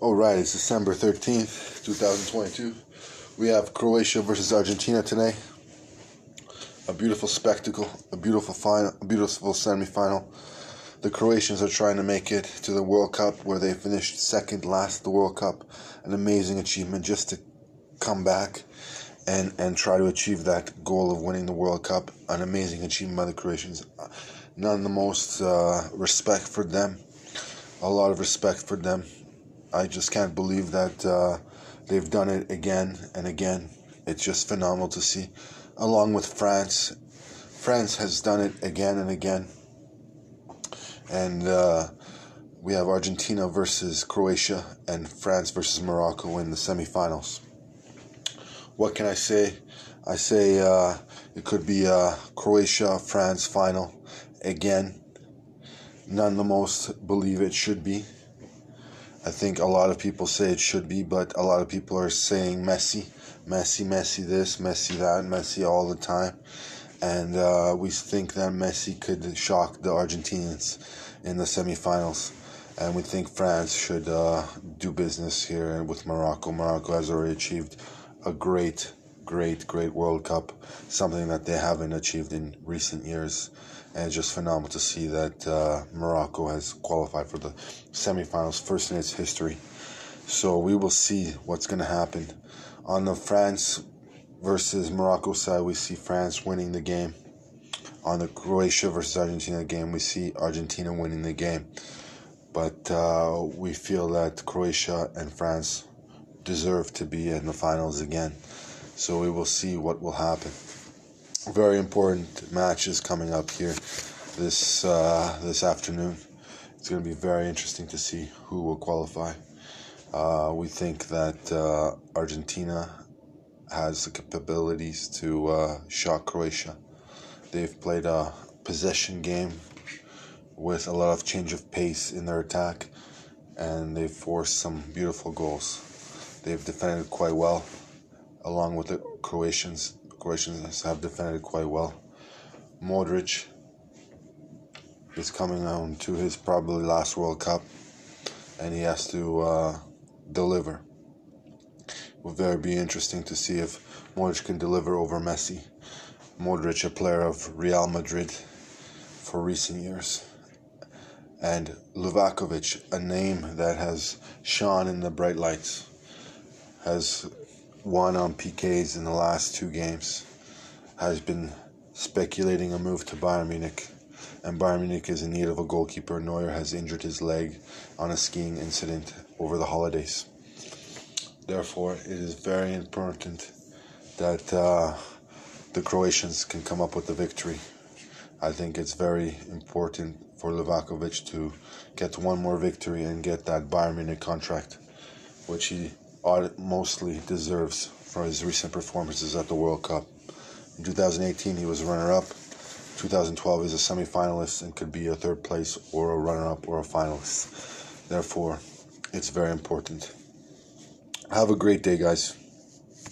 All right, it's December 13th, 2022. We have Croatia versus Argentina today. A beautiful spectacle, a beautiful final, a beautiful semifinal. The Croatians are trying to make it to the World Cup where they finished second last the World Cup. An amazing achievement just to come back and and try to achieve that goal of winning the World Cup. An amazing achievement by the Croatians. None the most uh, respect for them. A lot of respect for them I just can't believe that uh, they've done it again and again. It's just phenomenal to see. Along with France, France has done it again and again. And uh, we have Argentina versus Croatia and France versus Morocco in the semifinals. What can I say? I say uh, it could be a Croatia France final again. None the most believe it should be. I think a lot of people say it should be, but a lot of people are saying Messi, Messi, Messi this, Messi that, Messi all the time. And uh, we think that Messi could shock the Argentinians in the semifinals. And we think France should uh, do business here with Morocco. Morocco has already achieved a great, great, great World Cup, something that they haven't achieved in recent years and it's just phenomenal to see that uh, Morocco has qualified for the semifinals, first in its history. So we will see what's going to happen. On the France versus Morocco side, we see France winning the game. On the Croatia versus Argentina game, we see Argentina winning the game. But uh, we feel that Croatia and France deserve to be in the finals again. So we will see what will happen very important matches coming up here this uh, this afternoon. It's going to be very interesting to see who will qualify. Uh, we think that uh, Argentina has the capabilities to uh, shock Croatia. They've played a possession game with a lot of change of pace in their attack, and they've forced some beautiful goals. They've defended quite well, along with the Croatians Croatians have defended quite well. Modric is coming on to his probably last World Cup, and he has to uh, deliver. It will very be interesting to see if Modric can deliver over Messi. Modric, a player of Real Madrid for recent years, and Livakovic, a name that has shone in the bright lights, has won on PKs in the last two games, has been speculating a move to Bayern Munich, and Bayern Munich is in need of a goalkeeper. Neuer has injured his leg on a skiing incident over the holidays. Therefore, it is very important that uh, the Croatians can come up with the victory. I think it's very important for Livakovic to get one more victory and get that Bayern Munich contract, which he mostly deserves for his recent performances at the World Cup. In 2018, he was runner up. 2012, he's a semi finalist and could be a third place or a runner up or a finalist. Therefore, it's very important. Have a great day, guys.